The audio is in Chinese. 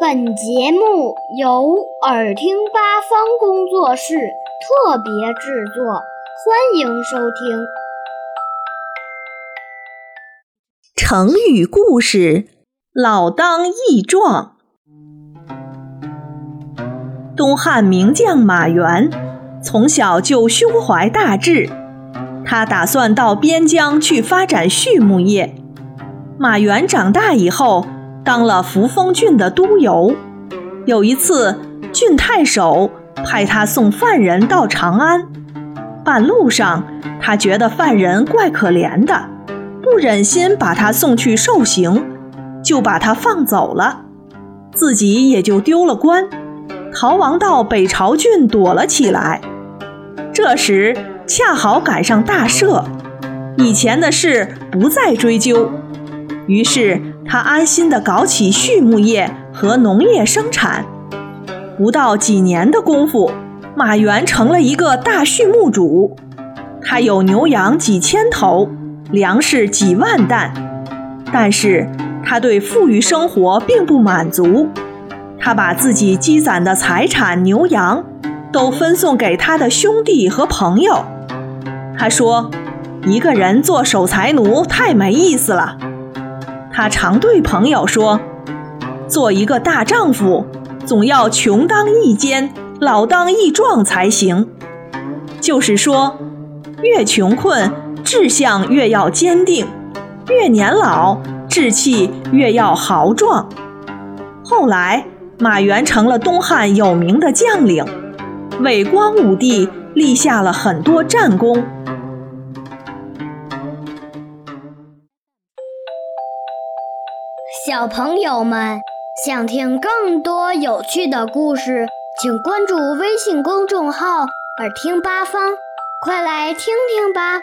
本节目由耳听八方工作室特别制作，欢迎收听。成语故事：老当益壮。东汉名将马援从小就胸怀大志，他打算到边疆去发展畜牧业。马援长大以后。当了扶风郡的都邮。有一次，郡太守派他送犯人到长安。半路上，他觉得犯人怪可怜的，不忍心把他送去受刑，就把他放走了，自己也就丢了官，逃亡到北朝郡躲了起来。这时恰好赶上大赦，以前的事不再追究，于是。他安心地搞起畜牧业和农业生产，不到几年的功夫，马援成了一个大畜牧主。他有牛羊几千头，粮食几万担。但是他对富裕生活并不满足，他把自己积攒的财产牛羊都分送给他的兄弟和朋友。他说：“一个人做守财奴太没意思了。”他常对朋友说：“做一个大丈夫，总要穷当益坚，老当益壮才行。就是说，越穷困，志向越要坚定；越年老，志气越要豪壮。”后来，马援成了东汉有名的将领，为光武帝立下了很多战功。小朋友们想听更多有趣的故事，请关注微信公众号“耳听八方”，快来听听吧。